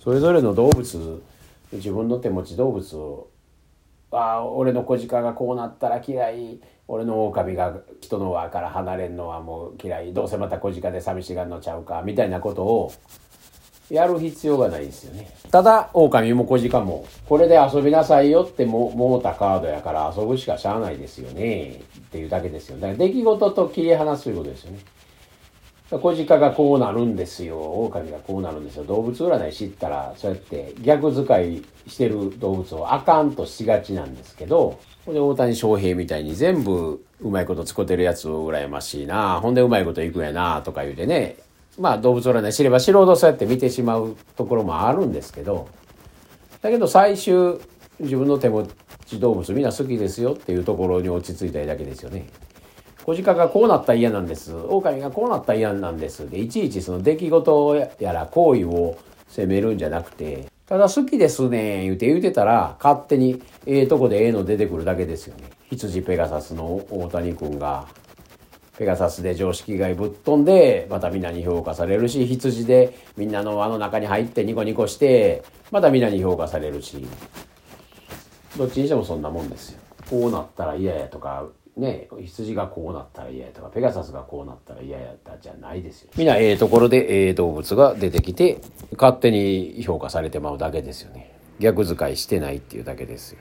それぞれの動物自分の手持ち動物をああ俺の小鹿がこうなったら嫌い。俺の狼が人の輪から離れんのはもう嫌い。どうせまた小鹿で寂しがんのちゃうか。みたいなことをやる必要がないですよね。ただ狼も小鹿もこれで遊びなさいよってももうたカードやから遊ぶしかしゃあないですよね。っていうだけですよ。だから出来事と切り離すということですよね。小鹿がこうなるんですよ。狼がこうなるんですよ。動物占い知ったらそうやって逆使いしてる動物をあかんとしがちなんですけどほんで大谷翔平みたいに全部うまいこと使ってるやつ羨ましいな。ほんでうまいこといくんやなとか言うてね。まあ動物占い知れば知るほどそうやって見てしまうところもあるんですけど。だけど最終自分の手持ち動物みんな好きですよっていうところに落ち着いたいだけですよね。小鹿がこうなったら嫌なんです。狼がこうなったら嫌なんです。でいちいちその出来事やら行為を責めるんじゃなくてただ好きですね言うて言うてたら勝手にええとこでええの出てくるだけですよね。羊ペガサスの大谷君がペガサスで常識外ぶっ飛んでまたみんなに評価されるし羊でみんなの輪の中に入ってニコニコしてまたみんなに評価されるし。どっちにしてもそんなもんですよ。こうなったら嫌やとかね羊がこうなったら嫌やとかペガサスがこうなったら嫌やったじゃないですよ。みんなええところでええ動物が出てきて勝手に評価されてまうだけですよね。逆使いしてないっていうだけですよ。